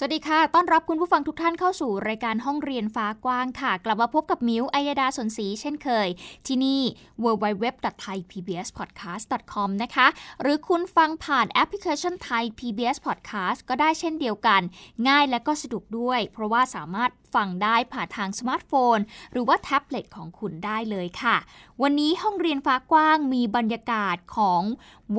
สวัสดีค่ะ ต้อนรับคุณผู้ฟังทุกท่านเข้าสู่รายการห้องเรียนฟ้ากว้างค่ะ กลับมาพบกับมิวอัยดาสนศรีเช่นเคย ที่นี่ www.thaipbspodcast.com นะคะ หรือคุณฟังผ่านแอปพลิเคชัน Thai PBS Podcast ก็ได้เช่นเดียวกัน ง่ายและก็สะดวกด้วย เพราะว่าสามารถฟังได้ผ่านทางสมาร์ทโฟน หรือว่าแท็บเล็ตของคุณได้เลยค่ะ วันนี้ห้องเรียนฟ้ากว้างมีบรรยากาศของ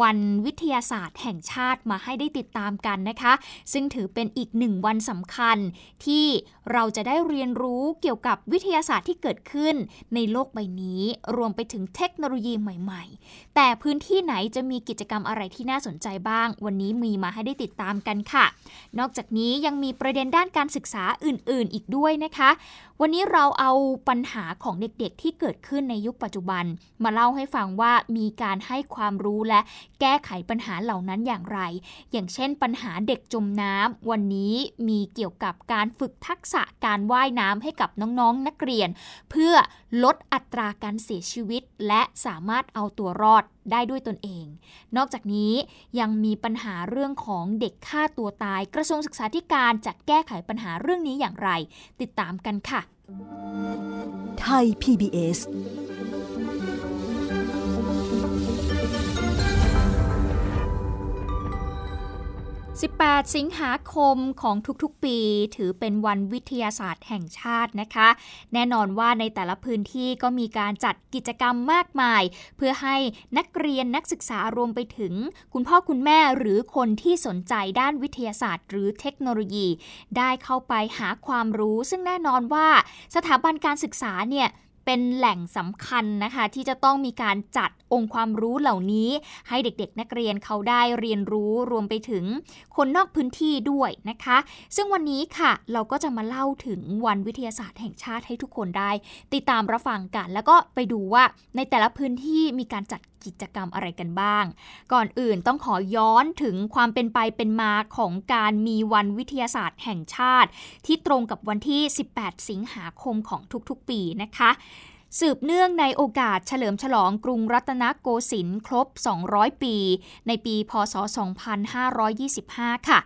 วันวิทยาศาสตร์แห่งชาติมาให้ได้ติดตามกันนะคะ ซึ่งถือเป็นอีกหนึ่งวันสำคัญ ที่เราจะได้เรียนรู้เกี่ยวกับวิทยาศาสตร์ที่เกิดขึ้น ในโลกใบนี้ รวมไปถึงเทคโนโลยีใหม่ ๆ แต่พื้นที่ไหนจะมีกิจกรรมอะไรที่น่าสนใจบ้าง วันนี้มีมาให้ได้ติดตามกันค่ะ นอกจากนี้ยังมีประเด็นด้านการศึกษาอื่น ๆ อีกด้วยนะคะ วันนี้เราเอาปัญหาของเด็กๆ ที่เกิดขึ้นในยุคปัจจุบัน มาเล่าให้ฟังว่ามีการให้ความรู้และแก้ไขปัญหาเหล่านั้นอย่างไร อย่างเช่นปัญหาเด็กจมน้ำวันนี้มีเกี่ยวกับการฝึกทักษะการว่ายน้ำให้กับน้องๆนักเรียน เพื่อลดอัตราการเสียชีวิต และสามารถเอาตัวรอดได้ด้วยตนเอง นอกจากนี้ยังมีปัญหาเรื่องของเด็กฆ่าตัวตาย กระทรวงศึกษาธิการจะแก้ไขปัญหาเรื่องนี้อย่างไร ติดตามกันค่ะ ไทย PBS 18 สิงหาคมของทุกๆ ปีถือเป็นวันวิทยาศาสตร์แห่งชาตินะคะ แน่นอนว่าในแต่ละพื้นที่ก็มีการจัดกิจกรรมมากมาย เพื่อให้นักเรียนนักศึกษารวมไปถึง คุณพ่อคุณแม่หรือคนที่สนใจด้านวิทยาศาสตร์ หรือเทคโนโลยี ได้เข้าไปหาความรู้ ซึ่งแน่นอนว่าสถาบันการศึกษาเนี่ย เป็นแหล่งสำคัญนะคะ ที่จะต้องมีการจัดองค์ความรู้เหล่านี้ ให้เด็กๆ นักเรียนเขาได้เรียนรู้รวมไปถึงคนนอกพื้นที่ด้วยนะคะ ซึ่งวันนี้ค่ะเราก็จะมาเล่าถึงวันวิทยาศาสตร์แห่งชาติให้ทุกคนได้ ติดตามรับฟังกัน แล้วก็ไปดูว่าในแต่ละพื้นที่มีการจัดกิจกรรมอะไรกันบ้าง ก่อนอื่นต้องขอย้อนถึงความเป็นไปเป็นมาของการมีวันวิทยาศาสตร์แห่งชาติ ที่ตรงกับวันที่ 18 สิงหาคมของทุกๆ ปีนะคะ สืบเนื่องในโอกาสเฉลิมฉลองกรุงรัตนโกสินทร์ครบ 200 ปี ในปี พศ 2525 ค่ะ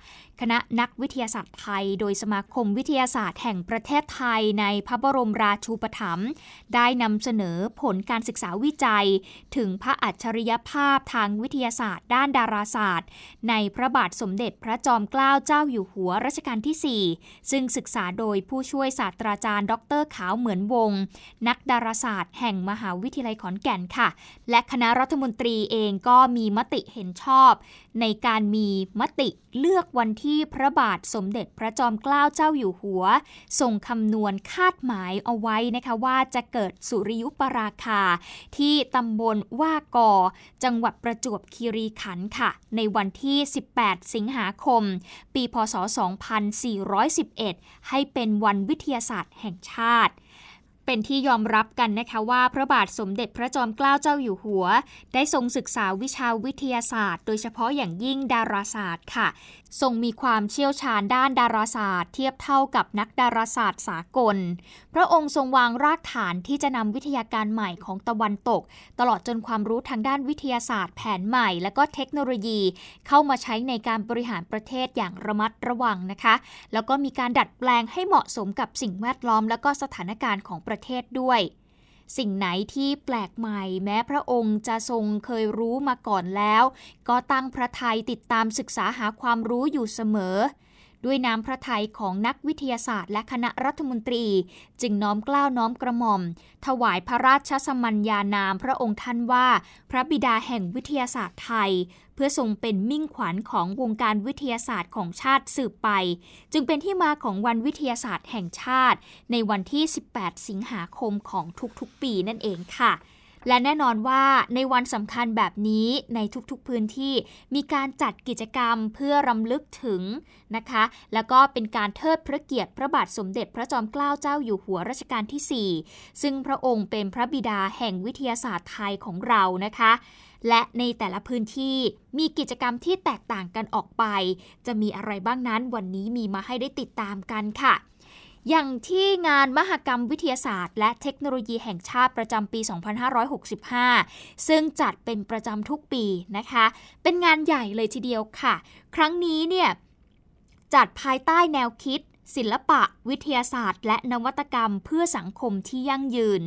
คณะนักวิทยาศาสตร์ไทย โดยสมาคมวิทยาศาสตร์แห่งประเทศไทยในพระบรมราชูปถัมภ์ได้นำเสนอผลการศึกษาวิจัย ถึงพระอัจฉริยภาพทางวิทยาศาสตร์ ด้านดาราศาสตร์ ในพระบาทสมเด็จพระจอมเกล้าเจ้าอยู่หัวรัชกาลที่ 4 ซึ่งศึกษาโดยผู้ช่วยศาสตราจารย์ ดรขาวเหมือนวง นักดาราศาสตร์ แห่งมหาวิทยาลัยขอนแก่นค่ะ และคณะรัฐมนตรีเองก็มีมติเห็นชอบ ในการมีมติเลือกวันที่พระบาทสมเด็จพระจอมเกล้าเจ้าอยู่หัวส่งคำนวณคาดหมายเอาไว้นะคะว่าจะเกิดสุริยุปราคา ที่ตำบลว่ากอ จังหวัดประจวบคีรีขันธ์ค่ะ ในวันที่ 18 สิงหาคม ปีพศ 2411 ให้เป็นวันวิทยาศาสตร์แห่งชาติ เป็นที่ยอมรับกันนะคะว่าพระบาทสมเด็จพระจอมเกล้าเจ้าอยู่หัว ได้ทรงศึกษาวิชาวิทยาศาสตร์ โดยเฉพาะอย่างยิ่งดาราศาสตร์ค่ะ ทรงมีความเชี่ยวชาญด้านดาราศาสตร์ เทียบเท่ากับนักดาราศาสตร์สากล พระองค์ทรงวางรากฐานที่จะนำวิทยาการใหม่ของตะวันตก ตลอดจนความรู้ทางด้านวิทยาศาสตร์ แผนใหม่ และก็เทคโนโลยี เข้ามาใช้ในการบริหารประเทศอย่างระมัดระวังนะคะ แล้วก็มีการดัดแปลงให้เหมาะสมกับสิ่งแวดล้อม และก็สถานการณ์ของประเทศด้วย สิ่งไหนที่แปลกใหม่ แม้พระองค์จะทรงเคยรู้มาก่อนแล้ว ก็ตั้งพระทัยติดตามศึกษาหาความรู้อยู่เสมอ ด้วยน้ำพระทัยของนักวิทยาศาสตร์ และคณะรัฐมนตรี จึงน้อมกล้าวน้อมกระหม่อม ถวายพระราชสมัญญานามพระองค์ท่านว่า พระบิดาแห่งวิทยาศาสตร์ไทย เพื่อทรงเป็นมิ่งขวัญของวงการวิทยาศาสตร์ของชาติสืบไป จึงเป็นที่มาของวันวิทยาศาสตร์แห่งชาติ ในวันที่ 18 สิงหาคมของทุกๆ ปีนั่นเองค่ะ และแน่นอนว่าในวันสำคัญแบบนี้ในทุกๆพื้นที่มีการจัดกิจกรรมเพื่อรำลึกถึงนะคะ แล้วก็เป็นการเทิดพระเกียรติพระบาทสมเด็จพระจอมเกล้าเจ้าอยู่หัวรัชกาลที่ 4 ซึ่งพระองค์เป็นพระบิดาแห่งวิทยาศาสตร์ไทยของเรานะคะ และในแต่ละพื้นที่มีกิจกรรมที่แตกต่างกันออกไป จะมีอะไรบ้างนั้นวันนี้มีมาให้ได้ติดตามกันค่ะ อย่างที่งานมหกรรมวิทยาศาสตร์ และเทคโนโลยีแห่งชาติประจำปี 2565 ซึ่งจัดเป็นประจำทุกปีนะคะ เป็นงานใหญ่เลยทีเดียวค่ะ ครั้งนี้เนี่ยจัดภายใต้แนวคิดศิลปะวิทยาศาสตร์ และนวัตกรรมเพื่อสังคมที่ยั่งยืน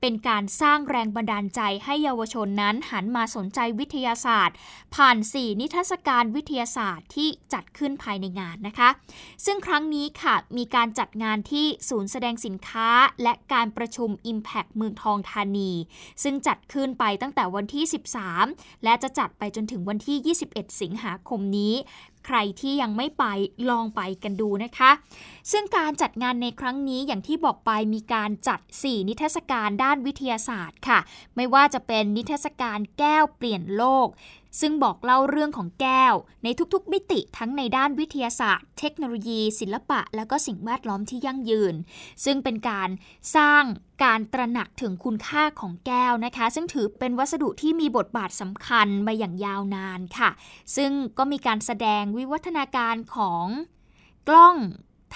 เป็นการสร้างแรงบันดาลใจให้เยาวชนนั้นหันมาสนใจวิทยาศาสตร์ ผ่าน 4 นิทรรศการวิทยาศาสตร์ที่จัดขึ้นภายในงานนะคะ ซึ่งครั้งนี้ค่ะมีการจัดงานที่ศูนย์แสดงสินค้า และการประชุม Impact เมืองทองธานี ซึ่งจัดขึ้นไปตั้งแต่วันที่ 13 และจะจัดไปจนถึงวันที่ 21 สิงหาคมนี้ ใครที่ยังไม่ไปลองไปกันดูนะคะ ซึ่งการจัดงานในครั้งนี้อย่างที่บอกไปมีการจัด 4 นิทรรศการด้านวิทยาศาสตร์ค่ะ ไม่ว่าจะเป็นนิทรรศการแก้วเปลี่ยนโลก ซึ่งบอกเล่าเรื่องของแก้ว ในทุกๆ มิติทั้งในด้านวิทยาศาสตร์ เทคโนโลยี ศิลปะ และก็สิ่งแวดล้อมที่ยั่งยืน ซึ่งเป็นการสร้างการตระหนักถึงคุณค่าของแก้วนะคะ ซึ่งถือเป็นวัสดุที่มีบทบาทสำคัญมาอย่างยาวนานค่ะ ซึ่งก็มีการแสดงวิวัฒนาการของกล้อง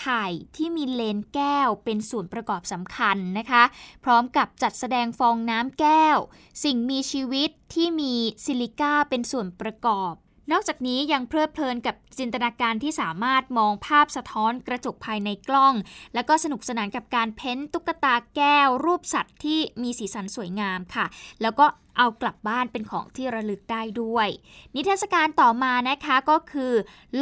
ถ่ายที่มีเลนแก้วเป็นส่วนประกอบสำคัญนะคะ พร้อมกับจัดแสดงฟองน้ำแก้ว สิ่งมีชีวิตที่มีซิลิก้าเป็นส่วนประกอบ นอกจากนี้ยังเพลิดเพลินกับจินตนาการที่สามารถมองภาพสะท้อนกระจกภายในกล้อง แล้วก็สนุกสนานกับการเพ้นตุ๊กตาแก้ว รูปสัตว์ที่มีสีสันสวยงามค่ะ แล้วก็เอากลับบ้านเป็นของที่ระลึกได้ด้วย นิทรรศการต่อมานะคะก็คือ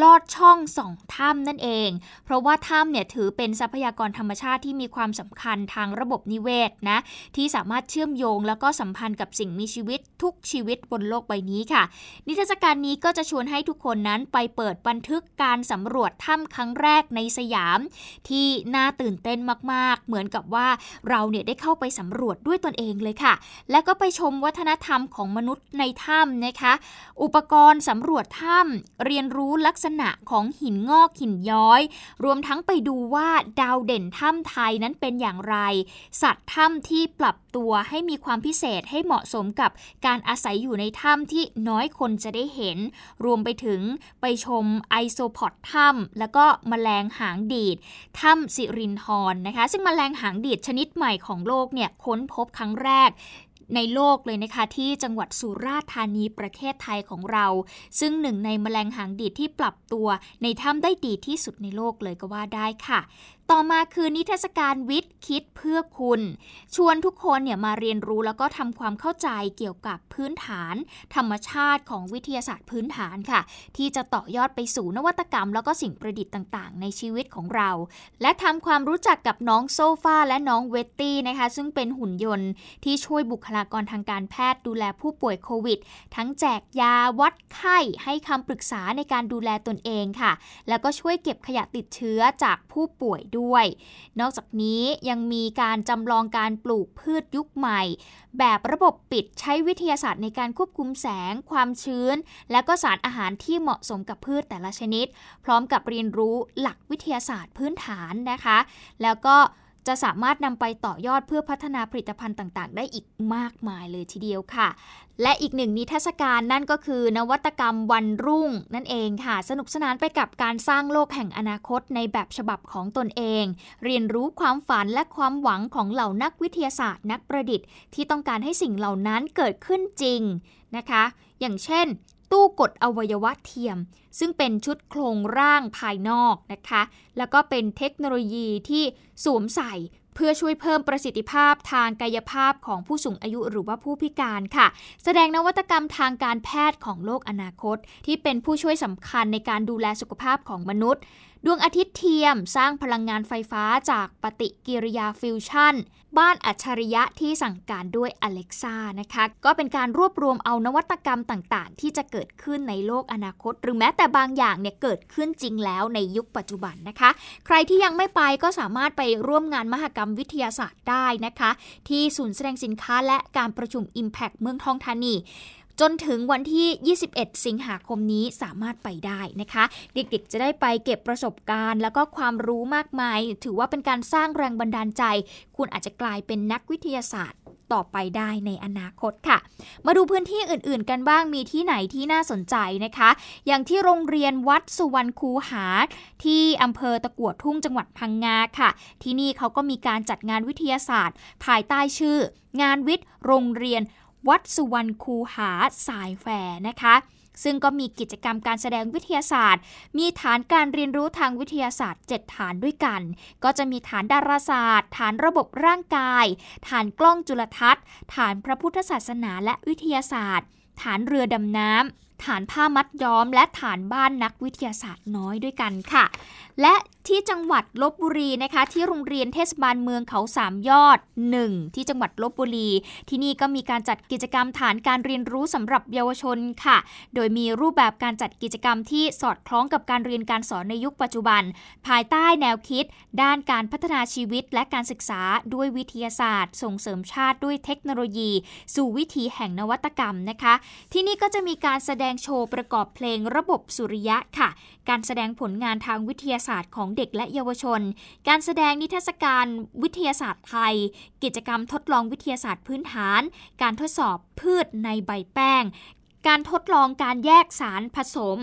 ลอดช่องสองถ้ำนั่นเอง เพราะว่าถ้ำเนี่ยถือเป็นทรัพยากรธรรมชาติที่มีความสำคัญทางระบบนิเวศนะที่สามารถเชื่อมโยงแล้วก็สัมพันธ์กับสิ่งมีชีวิตทุกชีวิตบนโลกใบนี้ค่ะ นิทรรศการนี้ก็จะชวนให้ทุกคนนั้นไปเปิดบันทึกการสำรวจถ้ำครั้งแรกในสยาม ที่น่าตื่นเต้นมาก ๆ เหมือนกับว่าเราเนี่ยได้เข้าไปสำรวจด้วยตนเองเลยค่ะ และก็ไปชมวัฒนธรรมของมนุษย์ในถ้ำนะคะ อุปกรณ์สำรวจถ้ำเรียนรู้ลักษณะของหินงอกหินย้อย รวมทั้งไปดูว่าดาวเด่นถ้ำไทยนั้นเป็นอย่างไร สัตว์ถ้ำที่ปรับตัวให้มีความพิเศษให้เหมาะสมกับการอาศัยอยู่ในถ้ำที่น้อยคนจะได้เห็น รวมไปถึงไปชมไอโซพอดถ้ำแล้วก็มแมลงหางดีดถ้ำสิรินทรนะคะ ซึ่งมแมลงหางดีดชนิดใหม่ของโลกเนี่ยค้นพบครั้งแรก ในโลกเลยนะคะที่จังหวัดสุราษฎร์ธานีประเทศไทยของเรา ซึ่งหนึ่งในแมลงหางดีดที่ปรับตัวในถ้ำได้ดีที่สุดในโลกเลยก็ว่าได้ค่ะ ต่อมาคือนิทรรศการวิทย์คิดเพื่อคุณ ชวนทุกคนเนี่ยมาเรียนรู้แล้วก็ทำความเข้าใจเกี่ยวกับพื้นฐาน ธรรมชาติของวิทยาศาสตร์พื้นฐานค่ะ ที่จะต่อยอดไปสู่นวัตกรรม แล้วก็สิ่งประดิษฐ์ต่าง ๆ ในชีวิตของเรา และทำความรู้จักกับน้องโซฟาและน้องเวตตี้นะคะ ซึ่งเป็นหุ่นยนต์ที่ช่วยบุคลากรทางการแพทย์ดูแลผู้ป่วยโควิด ทั้งแจกยาวัดไข้ให้คำปรึกษาในการดูแลตนเองค่ะ แล้วก็ช่วยเก็บขยะติดเชื้อจากผู้ป่วยด้วยนอกจากนี้ยังมีการจำลองการปลูกพืชยุคใหม่ แบบระบบปิดใช้วิทยาศาสตร์ในการควบคุมแสง ความชื้น และก็สารอาหารที่เหมาะสมกับพืชแต่ละชนิด พร้อมกับเรียนรู้หลักวิทยาศาสตร์พื้นฐานนะคะ แล้วก็ จะสามารถนำไปต่อยอดเพื่อพัฒนาผลิตภัณฑ์ต่างๆ ได้อีกมากมายเลยทีเดียวค่ะ และอีกหนึ่งนิทรรศการนั่นก็คือนวัตกรรมวันรุ่งนั่นเองค่ะ สนุกสนานไปกับการสร้างโลกแห่งอนาคตในแบบฉบับของตนเอง เรียนรู้ความฝันและความหวังของเหล่านักวิทยาศาสตร์นักประดิษฐ์ ที่ต้องการให้สิ่งเหล่านั้นเกิดขึ้นจริงนะคะ อย่างเช่น ตู้กดอวัยวะเทียม ซึ่งเป็นชุดโครงร่างภายนอกนะคะ แล้วก็เป็นเทคโนโลยีที่สวมใส่เพื่อช่วยเพิ่มประสิทธิภาพทางกายภาพของผู้สูงอายุหรือว่าผู้พิการค่ะ แสดงนวัตกรรมทางการแพทย์ของโลกอนาคต ที่เป็นผู้ช่วยสำคัญในการดูแลสุขภาพของมนุษย์ ดวงอาทิตย์เทียมสร้างพลังงานไฟฟ้าจากปฏิกิริยาฟิวชั่น บ้านอัจฉริยะที่สั่งการด้วย Alexa นะคะ ก็เป็นการรวบรวมเอานวัตกรรมต่างๆ ที่จะเกิดขึ้นในโลกอนาคต หรือแม้แต่บางอย่างเนี่ยเกิดขึ้นจริงแล้วในยุคปัจจุบันนะคะ ใครที่ยังไม่ไปก็สามารถไปร่วมงานมหกรรมวิทยาศาสตร์ได้นะคะ ที่ศูนย์แสดงสินค้าและการประชุม Impact เมืองทองธานี จนถึงวันที่ 21 สิงหาคมนี้สามารถไปได้นะคะ เด็กๆ จะได้ไปเก็บประสบการณ์ แล้วก็ความรู้มากมาย ถือว่าเป็นการสร้างแรงบันดาลใจ คุณอาจจะกลายเป็นนักวิทยาศาสตร์ต่อไปได้ในอนาคตค่ะ มาดูพื้นที่อื่นๆ กันบ้างมีที่ไหนที่น่าสนใจนะคะ อย่างที่โรงเรียนวัดสุวรรณคูหา ที่อำเภอตะกัวทุ่งจังหวัดพังงาค่ะ ที่นี่เขาก็มีการจัดงานวิทยาศาสตร์ ภายใต้ชื่อ งานวิทย์ โรงเรียน วัดสุวรรณคูหาสายแฝนะคะ ซึ่งก็มีกิจกรรมการแสดงวิทยาศาสตร์ มีฐานการเรียนรู้ทางวิทยาศาสตร์ 7 ฐานด้วยกัน ก็จะมีฐานดาราศาสตร์ ฐานระบบร่างกาย ฐานกล้องจุลทรรศน์ ฐานพระพุทธศาสนาและวิทยาศาสตร์ ฐานเรือดำน้ำ ฐานผ้ามัดย้อม และฐานบ้านนักวิทยาศาสตร์น้อยด้วยกันค่ะ และที่จังหวัดลบบุรีนะคะ ที่โรงเรียนเทศบาลเมืองเขาสามยอด 1 ที่จังหวัดลบบุรี ที่นี่ก็มีการจัดกิจกรรมฐานการเรียนรู้สำหรับเยาวชนค่ะ โดยมีรูปแบบการจัดกิจกรรมที่สอดคล้องกับการเรียนการสอนในยุคปัจจุบัน ภายใต้แนวคิด ด้านการพัฒนาชีวิตและการศึกษาด้วยวิทยาศาสตร์ ส่งเสริมชาติด้วยเทคโนโลยี สู่วิถีแห่งนวัตกรรมนะคะ ที่นี่ก็จะมีการแสดงโชว์ประกอบเพลงระบบสุริยะค่ะ การแสดงผลงานทางวิทยาศาสตร์ของเด็กและเยาวชน การแสดงนิทรรศการวิทยาศาสตร์ไทย กิจกรรมทดลองวิทยาศาสตร์พื้นฐาน การทดสอบพืชในใบแป้ง การทดลองการแยกสารผสม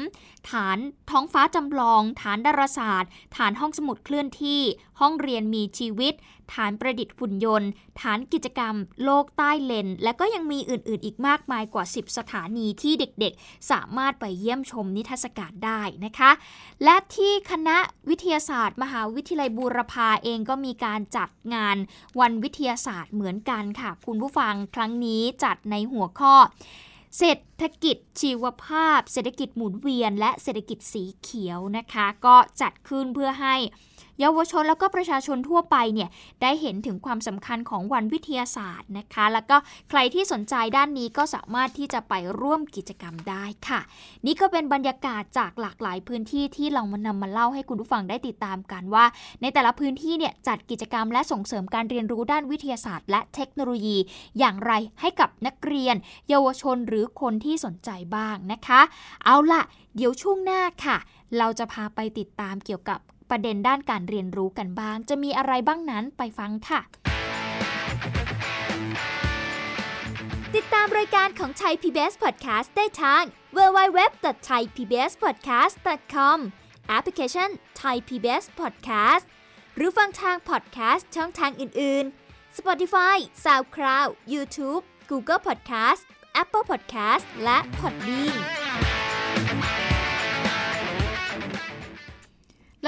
ฐานท้องฟ้าจำลอง ฐานดาราศาสตร์ ฐานห้องสมุดเคลื่อนที่ ห้องเรียนมีชีวิต ฐานประดิษฐ์หุ่นยนต์ ฐานกิจกรรม โลกใต้เลน และก็ยังมีอื่น ๆ อีกมากมายกว่า 10 สถานีที่เด็กๆ สามารถไปเยี่ยมชมนิทรรศการได้นะคะ และที่คณะวิทยาศาสตร์ มหาวิทยาลัยบูรพาเองก็มีการจัดงานวันวิทยาศาสตร์เหมือนกันค่ะ คุณผู้ฟังครั้งนี้จัดในหัวข้อ เศรษฐกิจชีวภาพ เศรษฐกิจหมุนเวียน และเศรษฐกิจสีเขียวนะคะ ก็จัดขึ้นเพื่อให้ เยาวชนแล้วก็ประชาชนทั่วไปเนี่ยได้เห็นถึงความสำคัญของวันวิทยาศาสตร์นะคะ แล้วก็ใครที่สนใจด้านนี้ก็สามารถที่จะไปร่วมกิจกรรมได้ค่ะ นี่ก็เป็นบรรยากาศจากหลากหลายพื้นที่ที่เรามานำมาเล่าให้คุณผู้ฟังได้ติดตามกันว่า ในแต่ละพื้นที่เนี่ยจัดกิจกรรมและส่งเสริมการเรียนรู้ด้านวิทยาศาสตร์ และเทคโนโลยี อย่างไรให้กับนักเรียน เยาวชนหรือคนที่สนใจบ้างนะคะ เอาล่ะ เดี๋ยวช่วงหน้าค่ะ เราจะพาไปติดตามเกี่ยวกับ ประเด็นด้านการเรียนรู้กันบ้าง จะมีอะไรบ้างนั้นไปฟังค่ะ ติดตามรายการของไทย PBS Podcast ได้ทาง www.thaipbspodcast.com แอปพลิเคชัน Thai PBS Podcast หรือฟังทาง podcast ช่องทางอื่น ๆ Spotify SoundCloud YouTube Google Podcast Apple Podcast และ Podbean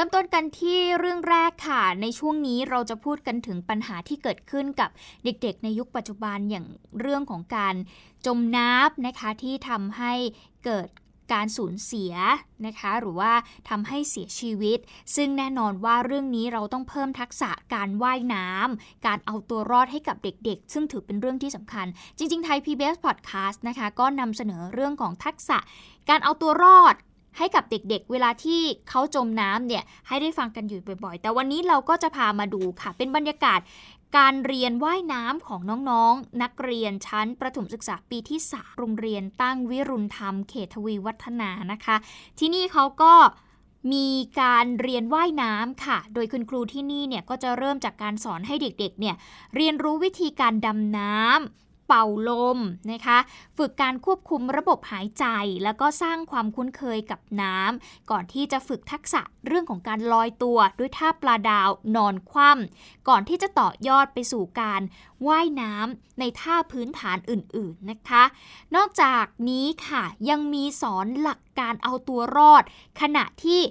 ริ่มต้นกันที่เรื่องแรกค่ะ ในช่วงนี้เราจะพูดกันถึงปัญหาที่เกิดขึ้นกับเด็กๆ ในยุคปัจจุบันอย่างเรื่องของการจมน้ำนะคะที่ทำให้เกิดการสูญเสียนะคะ หรือว่าทำให้เสียชีวิต ซึ่งแน่นอนว่าเรื่องนี้เราต้องเพิ่มทักษะการว่ายน้ำการเอาตัวรอดให้กับเด็กๆ ซึ่งถือเป็นเรื่องที่สำคัญ จริงๆ ไทย PBS Podcast นะคะ ก็นำเสนอเรื่องของทักษะ การเอาตัวรอด ให้กับเด็กๆ เวลาที่เขาจมน้ำเนี่ยให้ได้ฟังกันอยู่บ่อยๆ แต่วันนี้เราก็จะพามาดูค่ะ เป็นบรรยากาศการเรียนว่ายน้ำของน้องๆนักเรียนชั้นประถมศึกษาปีที่สาโรงเรียนตั้งวิรุณธรรมเขตทวีวัฒนานะคะ ที่นี่เขาก็มีการเรียนว่ายน้ำค่ะ โดยคุณครูที่นี่เนี่ยก็จะเริ่มจากการสอนให้เด็กๆ เนี่ยเรียนรู้วิธีการดำน้ำ เป่าลมนะคะ ฝึกการควบคุมระบบหายใจ แล้วก็สร้างความคุ้นเคยกับน้ำก่อนที่จะฝึกทักษะเรื่องของการลอยตัวด้วยท่าปลาดาวนอนคว่ำก่อนที่จะต่อยอดไปสู่การว่ายน้ำในท่าพื้นฐานอื่นๆนะคะ นอกจากนี้ค่ะยังมีสอนหลักการเอาตัวรอด ขณะที่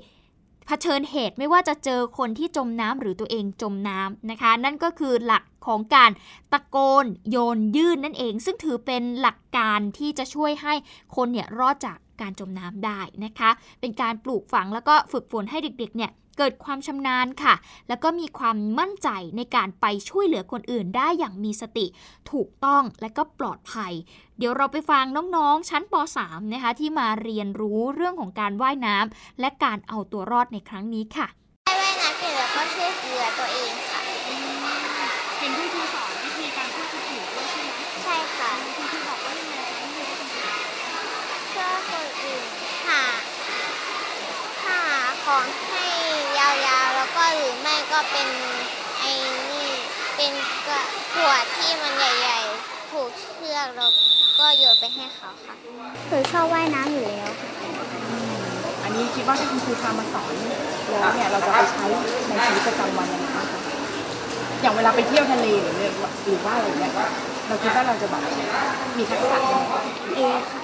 เผชิญเหตุไม่ว่าจะเจอคนที่จมน้ำหรือตัวเองจมน้ำนะคะ นั่นก็คือหลักของการตะโกนโยนยื่นนั่นเอง ซึ่งถือเป็นหลักการที่จะช่วยให้คนเนี่ยรอดจากการจมน้ำได้นะคะ เป็นการปลูกฝังแล้วก็ฝึกฝนให้เด็กๆ เนี่ย เกิดความชำนาญค่ะ แล้วก็มีความมั่นใจในการไปช่วยเหลือคนอื่นได้อย่างมีสติ ถูกต้องและก็ปลอดภัย เดี๋ยวเราไปฟังน้องๆ ชั้นป .3 นะคะที่มาเรียนรู้เรื่องของการว่ายน้ำและการเอาตัวรอดในครั้งนี้ค่ะว่ายน้ำเสร็จแล้วก็ช่วยเหลือตัวเองค่ะเห็นคุณครูสอนวิธีการช่วยคนอื่นด้วยใช่ไหมใช่ค่ะคุณครูบอกว่ายังไงคะวิธีช่วยคนอื่นช่วยคนอื่นหาหาของให้ยาวๆ แล้วก็หรือไม่ก็ เป็นไอ้นี่เป็นกระขวดที่มันใหญ่ ๆ ผูกเชือกแล้วก็โยนไปให้เขาค่ะหนูชอบว่ายน้ำอยู่แล้วอันนี้คิดว่าถ้าคุณครูพามาสอนแล้วเนี่ยเราจะไปใช้ในชีวิตประจำวันยังไงบ้างคะอย่างเวลาไปเที่ยวทะเลหรือหรือว่าอะไรเงี้ยเราคิดว่าเราจะแบบมีทักษะยังไงเอค่ะ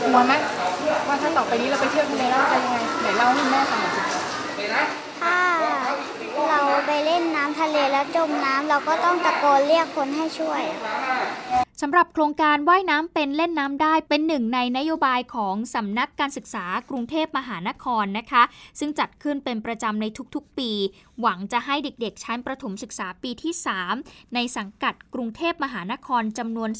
กลัวไหมว่าถ้าต่อไปนี้เราไปเที่ยวทะเลแล้วจะยังไงไหนเล่าให้แม่ฟังหน่อยสิ ถ้าเราไปเล่นน้ำทะเลแล้วจมน้ำเราก็ต้องตะโกนเรียกคนให้ช่วย สำหรับโครงการว่ายน้ำเป็นเล่นน้ำได้เป็นหนึ่งในนโยบายของสำนักการศึกษากรุงเทพมหานครนะคะ ซึ่งจัดขึ้นเป็นประจำในทุกๆปี หวังจะให้เด็กๆชั้นประถมศึกษาปีที่ 3 ในสังกัดกรุงเทพมหานครจำนวน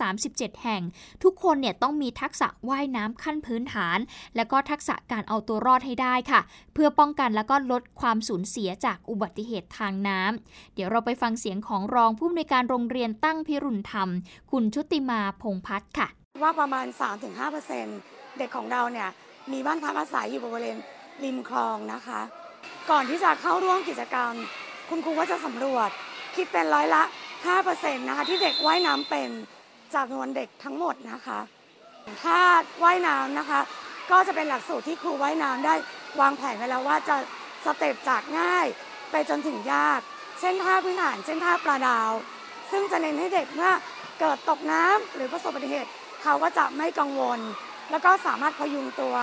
437 แห่ง ทุกคนเนี่ยต้องมีทักษะว่ายน้ำขั้นพื้นฐาน และก็ทักษะการเอาตัวรอดให้ได้ค่ะ เพื่อป้องกันแล้วก็ลดความสูญเสียจากอุบัติเหตุทางน้ำเดี๋ยวเราไปฟังเสียงของรองผู้อำนวยการโรงเรียนตั้งพิรุณธรรมคุณชุติมาพงพัฒน์ค่ะ ว่าประมาณ 3-5%เด็กของเราเนี่ยมีบ้านพักอาศัยอยู่บริเวณริมคลองนะคะ ก่อนที่จะเข้าร่วมกิจกรรม คุณครูก็จะสำรวจ คิดเป็นร้อยละ 5%นะคะที่เด็กว่ายน้ำเป็นจำนวนเด็กทั้งหมดนะคะ ถ้าว่ายน้ำนะคะ ก็จะเป็นหลักสูตรที่ครูว่ายน้ำได้วางแผนไว้แล้วว่าจะสเต็ปจากง่ายไปจนถึงยาก เช่นท่าพื้นฐาน เช่นท่าปลาดาว ซึ่งจะเน้นให้เด็กเมื่อ เกิดตกน้ำหรือประสบอุบัติเหตุ เขาก็จะไม่กังวล แล้วก็สามารถพยุงตัว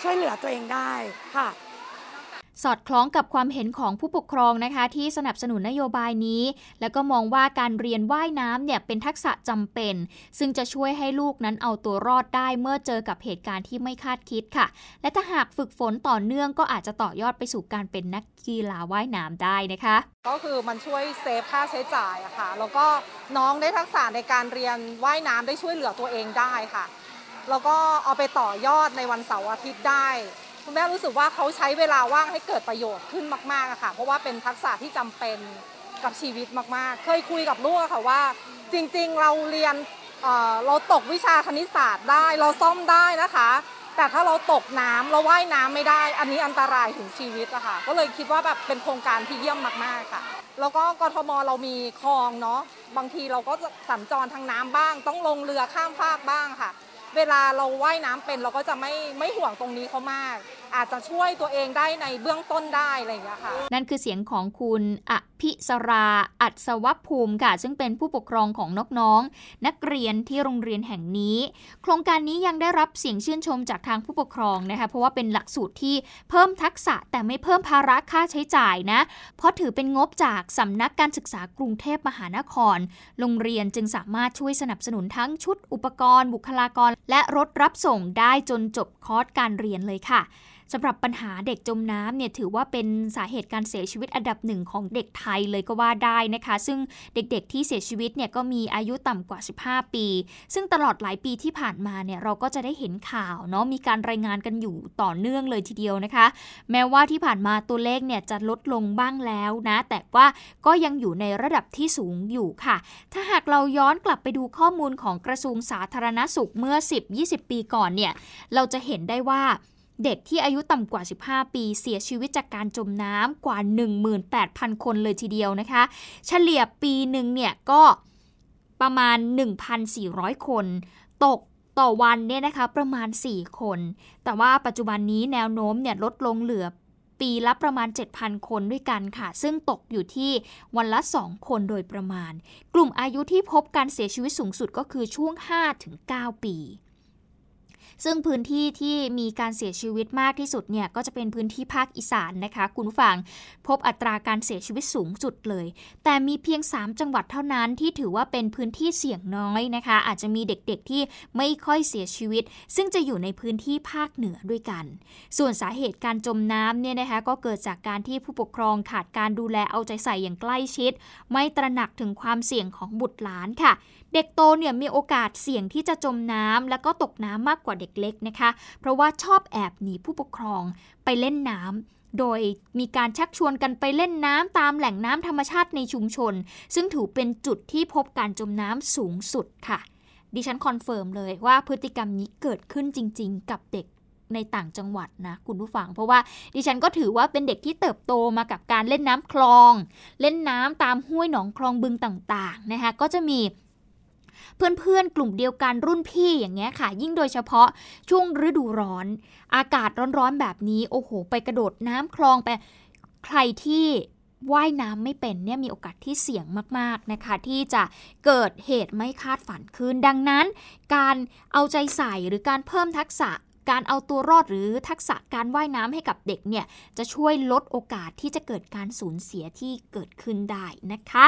ช่วยเหลือตัวเองได้ค่ะ สอดคล้องกับความเห็นของผู้ปกครองนะคะ ที่สนับสนุนนโยบายนี้ แล้วก็มองว่าการเรียนว่ายน้ำเนี่ยเป็นทักษะจำเป็น ซึ่งจะช่วยให้ลูกนั้นเอาตัวรอดได้เมื่อเจอกับเหตุการณ์ที่ไม่คาดคิดค่ะ และถ้าหากฝึกฝนต่อเนื่องก็อาจจะต่อยอดไปสู่การเป็นนักกีฬาว่ายน้ำได้นะคะ ก็คือมันช่วยเซฟค่าใช้จ่ายอะค่ะแล้วก็น้องได้ทักษะในการเรียนว่ายน้ำได้ช่วยเหลือตัวเองได้ค่ะแล้วก็เอาไปต่อยอดในวันเสาร์อาทิตย์ได้ คุณแม่รู้สึกว่าเขาใช้เวลาว่างให้เกิดประโยชน์ขึ้นมากๆอะค่ะ เพราะว่าเป็นทักษะที่จำเป็นกับชีวิตมากๆ เคยคุยกับลูกค่ะว่า จริงๆเราเรียนเราตกวิชาคณิตศาสตร์ได้เราซ่อมได้นะคะ แต่ถ้าเราตกน้ำเราว่ายน้ำไม่ได้ อันนี้อันตรายถึงชีวิตอะค่ะ ก็เลยคิดว่าแบบเป็นโครงการที่เยี่ยมมากๆค่ะ แล้วก็กทมเรามีคลองเนาะบางทีเราก็สัญจรทางน้ำบ้าง ต้องลงเรือข้ามฟากบ้างค่ะ เวลาเราว่ายน้ำเป็นเราก็จะไม่ไม่ห่วงตรงนี้เขามาก อาจจะช่วยตัวเองได้ในเบื้องต้นได้อะไรอย่างเงี้ยค่ะ นั่นคือเสียงของคุณอภิสราอัศวภูมิค่ะ ซึ่งเป็นผู้ปกครองของน้องๆนักเรียนที่โรงเรียนแห่งนี้ โครงการนี้ยังได้รับเสียงชื่นชมจากทางผู้ปกครองนะคะ เพราะว่าเป็นหลักสูตรที่เพิ่มทักษะแต่ไม่เพิ่มภาระค่าใช้จ่ายนะ เพราะถือเป็นงบจากสำนักการศึกษากรุงเทพมหานคร โรงเรียนจึงสามารถช่วยสนับสนุนทั้งชุดอุปกรณ์ บุคลากร และรถรับส่งได้จนจบคอร์สการเรียนเลยค่ะ สำหรับปัญหาเด็กจมน้ำเนี่ยถือว่าเป็นสาเหตุการเสียชีวิตอันดับหนึ่งของเด็กไทยเลยก็ว่าได้นะคะ ซึ่งเด็กๆที่เสียชีวิตเนี่ยก็มีอายุต่ำกว่า 15 ปี ซึ่งตลอดหลายปีที่ผ่านมาเนี่ยเราก็จะได้เห็นข่าวเนาะมีการรายงานกันอยู่ต่อเนื่องเลยทีเดียวนะคะ แม้ว่าที่ผ่านมาตัวเลขเนี่ยจะลดลงบ้างแล้วนะ แต่ว่าก็ยังอยู่ในระดับที่สูงอยู่ค่ะ ถ้าหากเราย้อนกลับไปดูข้อมูลของกระทรวงสาธารณสุขเมื่อ 10-20 ปีก่อนเนี่ยเราจะเห็นได้ว่า เด็กที่อายุต่ำกว่า 15 ปีเสียชีวิตจากการจมน้ำกว่า 18,000 คนเลยทีเดียวนะคะ เฉลี่ยปีหนึ่งเนี่ยก็ประมาณ 1,400 คน ตกต่อวันเนี่ยนะคะประมาณ 4 คน แต่ว่าปัจจุบันนี้แนวโน้มเนี่ยลดลงเหลือปีละประมาณ 7,000 คนด้วยกันค่ะ ซึ่งตกอยู่ที่วันละ 2 คนโดยประมาณ กลุ่มอายุที่พบการเสียชีวิตสูงสุดก็คือช่วง 5-9 ปี ซึ่งพื้นที่ที่มีการเสียชีวิตมากที่สุดเนี่ยก็จะเป็นพื้นที่ภาคอีสานนะคะ คุณฟังพบอัตราการเสียชีวิตสูงสุดเลย แต่มีเพียง 3 จังหวัดเท่านั้นที่ถือว่าเป็นพื้นที่เสี่ยงน้อยนะคะ อาจจะมีเด็กๆที่ไม่ค่อยเสียชีวิต ซึ่งจะอยู่ในพื้นที่ภาคเหนือด้วยกัน ส่วนสาเหตุการจมน้ำเนี่ยนะคะก็เกิดจากการที่ผู้ปกครองขาดการดูแลเอาใจใส่อย่างใกล้ชิด ไม่ตระหนักถึงความเสี่ยงของบุตรหลานค่ะ เด็กโตเนี่ยมีโอกาสเสี่ยงที่จะจมน้ำแล้วก็ตกน้ำมากกว่าเด็กเล็กนะคะ เพราะว่าชอบแอบหนีผู้ปกครองไปเล่นน้ำโดยมีการชักชวนกันไปเล่นน้ำตามแหล่งน้ำธรรมชาติในชุมชน ซึ่งถือเป็นจุดที่พบการจมน้ำสูงสุดค่ะ ดิฉัน confirm เลยว่าพฤติกรรมนี้เกิดขึ้นจริง ๆ กับเด็กในต่างจังหวัดนะคุณผู้ฟัง เพราะว่าดิฉันก็ถือว่าเป็นเด็กที่เติบโตมากับการเล่นน้ำคลอง เล่นน้ำตามห้วยหนองคลองบึงต่างๆนะคะก็จะมี เพื่อนๆ กลุ่มเดียวกันรุ่นพี่อย่างเงี้ยค่ะ ยิ่งโดยเฉพาะช่วงฤดูร้อน อากาศร้อนๆแบบนี้ โอ้โห ไปกระโดดน้ำคลองไปใครที่ว่ายน้ำไม่เป็นเนี่ยมีโอกาสที่เสี่ยงมากๆนะคะ ที่จะเกิดเหตุไม่คาดฝันขึ้น ดังนั้น การเอาใจใส่หรือการเพิ่มทักษะการเอาตัวรอดหรือทักษะการว่ายน้ำให้กับเด็กเนี่ย จะช่วยลดโอกาสที่จะเกิดการสูญเสียที่เกิดขึ้นได้นะคะ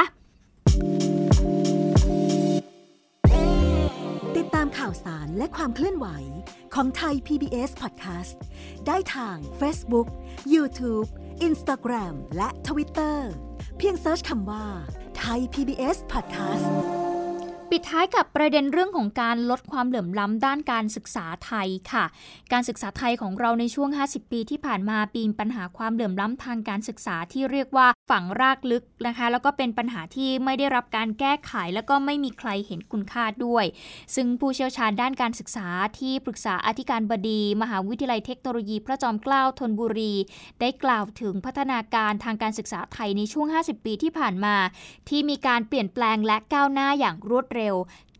ดตามข่าวสารและความเคลื่อนไหวของไทย PBS Podcast ได้ทาง Facebook, YouTube, Instagram และ Twitter เพียงเซิร์ชคำว่าไทย PBS Podcast ปิดท้ายกับประเด็นเรื่องของการลดความเหลื่อมล้ำด้านการศึกษาไทยค่ะ การศึกษาไทยของเราในช่วง 50 ปีที่ผ่านมาปีนปัญหาความเหลื่อมล้ำทางการศึกษาที่เรียกว่า ฝังรากลึกนะคะ แล้วก็เป็นปัญหาที่ไม่ได้รับการแก้ไข แล้วก็ไม่มีใครเห็นคุณค่าด้วย ซึ่งผู้เชี่ยวชาญด้านการศึกษาที่ปรึกษาอธิการบดี มหาวิทยาลัยเทคโนโลยีพระจอมเกล้าธนบุรี ได้กล่าวถึงพัฒนาการทางการศึกษาไทยในช่วง 50 ปีที่ผ่านมา ที่มีการเปลี่ยนแปลงและก้าวหน้าอย่างรวดเร็ว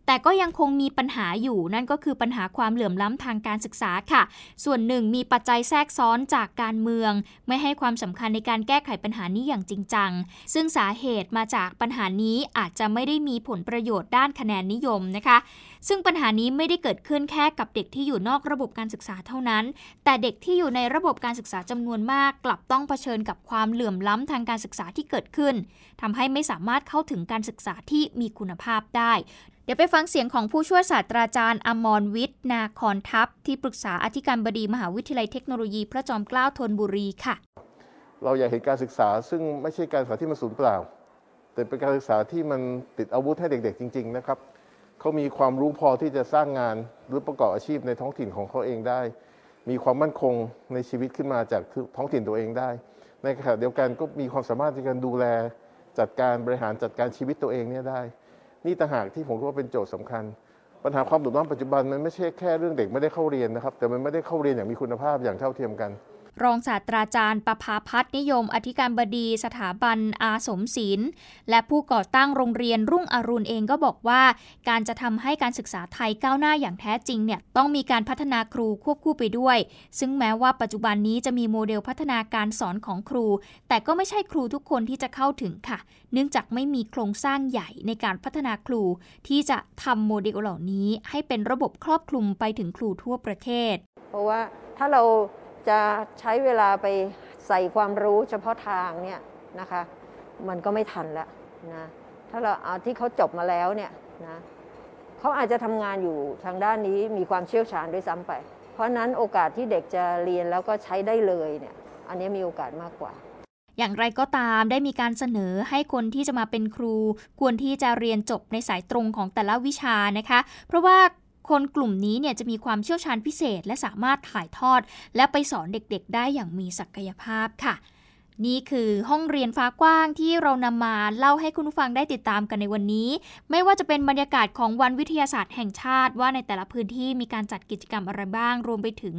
แต่ก็ยังคงมีปัญหาอยู่นั่นก็คือปัญหาความเหลื่อมล้ำทางการศึกษาค่ะ ส่วนหนึ่งมีปัจจัยแทรกซ้อนจากการเมือง ไม่ให้ความสำคัญในการแก้ไขปัญหานี้อย่างจริงจัง ซึ่งสาเหตุมาจากปัญหานี้อาจจะไม่ได้มีผลประโยชน์ด้านคะแนนนิยมนะคะ ซึ่งปัญหานี้ไม่ได้เกิดขึ้นแค่กับเด็กที่อยู่นอกระบบการศึกษาเท่านั้น แต่เด็กที่อยู่ในระบบการศึกษาจำนวนมาก กลับต้องเผชิญกับความเหลื่อมล้ำทางการศึกษาที่เกิดขึ้นทำให้ไม่สามารถเข้าถึงการศึกษาที่มีคุณภาพได้ เดี๋ยวไปฟังเสียงของผู้ช่วยศาสตราจารย์อมรวิทย์นาคอนทัพ ที่ปรึกษาอธิการบดีมหาวิทยาลัยเทคโนโลยี พระจอมเกล้าธนบุรีค่ะ เราอยากเห็นการศึกษาซึ่งไม่ใช่การศึกษาที่มันสูญเปล่า แต่เป็นการศึกษาที่มันติดอาวุธให้เด็กๆ จริง ๆ นะครับเขามีความรู้พอที่จะสร้างงานหรือประกอบอาชีพในท้องถิ่นของเขาเองได้ มีความมั่นคงในชีวิตขึ้นมาจากท้องถิ่นตัวเองได้ ในขณะเดียวกันก็มีความสามารถในการดูแลจัดการบริหารจัดการชีวิตตัวเองเนี่ยได้ นี่ต่างหากที่ผมว่าเป็นโจทย์สำคัญ ปัญหาความเหลื่อมล้ำปัจจุบันมันไม่ใช่แค่เรื่องเด็กไม่ได้เข้าเรียนนะครับ แต่มันไม่ได้เข้าเรียนอย่างมีคุณภาพอย่างเท่าเทียมกัน รองศาสตราจารย์ประภาพัฒนิยม อธิการบดีสถาบันอาสมศิลป์ และผู้ก่อตั้งโรงเรียนรุ่งอรุณเองก็บอกว่า การจะทำให้การศึกษาไทยก้าวหน้าอย่างแท้จริงเนี่ยต้องมีการพัฒนาครูควบคู่ไปด้วย ซึ่งแม้ว่าปัจจุบันนี้จะมีโมเดลพัฒนาการสอนของครู แต่ก็ไม่ใช่ครูทุกคนที่จะเข้าถึงค่ะ เนื่องจากไม่มีโครงสร้างใหญ่ในการพัฒนาครู ที่จะทำโมเดลเหล่านี้ ให้เป็นระบบครอบคลุมไปถึงครูทั่วประเทศ เพราะว่าถ้าเรา จะใช้เวลาไปใส่ความรู้เฉพาะทางเนี่ยนะคะ มันก็ไม่ทันแล้วนะถ้าเราเอาที่เขาจบมาแล้วเนี่ยนะเขาอาจจะทำงานอยู่ทางด้านนี้มีความเชี่ยวชาญด้วยซ้ำไป เพราะนั้นโอกาสที่เด็กจะเรียนแล้วก็ใช้ได้เลยเนี่ยอันนี้มีโอกาสมากกว่าอย่างไรก็ตามได้มีการเสนอให้คนที่จะมาเป็นครู ควรที่จะเรียนจบในสายตรงของแต่ละวิชานะคะ เพราะว่า คนกลุ่มนี้เนี่ยจะมีความเชี่ยวชาญพิเศษ และสามารถถ่ายทอด และไปสอนเด็กๆ ได้อย่างมีศักยภาพค่ะ นี่คือห้องเรียนฟ้ากว้างที่เรานำมาเล่าให้คุณผู้ฟังได้ติดตามกันในวันนี้ ไม่ว่าจะเป็นบรรยากาศของวันวิทยาศาสตร์แห่งชาติ ว่าในแต่ละพื้นที่มีการจัดกิจกรรมอะไรบ้าง รวมไปถึง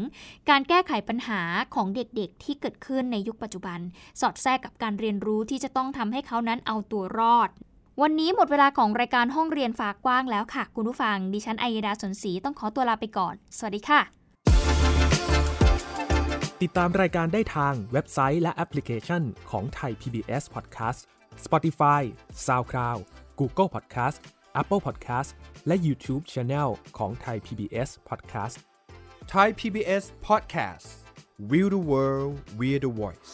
การแก้ไขปัญหาของเด็กๆ ที่เกิดขึ้นในยุคปัจจุบัน สอดแทรกกับการเรียนรู้ที่จะต้องทำให้เขานั้นเอาตัวรอด วันนี้หมดเวลาของรายการห้องเรียนฝากกว้างแล้วค่ะ คุณผู้ฟัง ดิฉันไอยดาสนศรีต้องขอตัวลาไปก่อน สวัสดีค่ะ ติดตามรายการได้ทางเว็บไซต์และแอปพลิเคชันของไทย PBS Podcast Spotify SoundCloud Google Podcast Apple Podcast และ YouTube Channel ของไทย PBS Podcast Thai PBS Podcast We the World We the Voice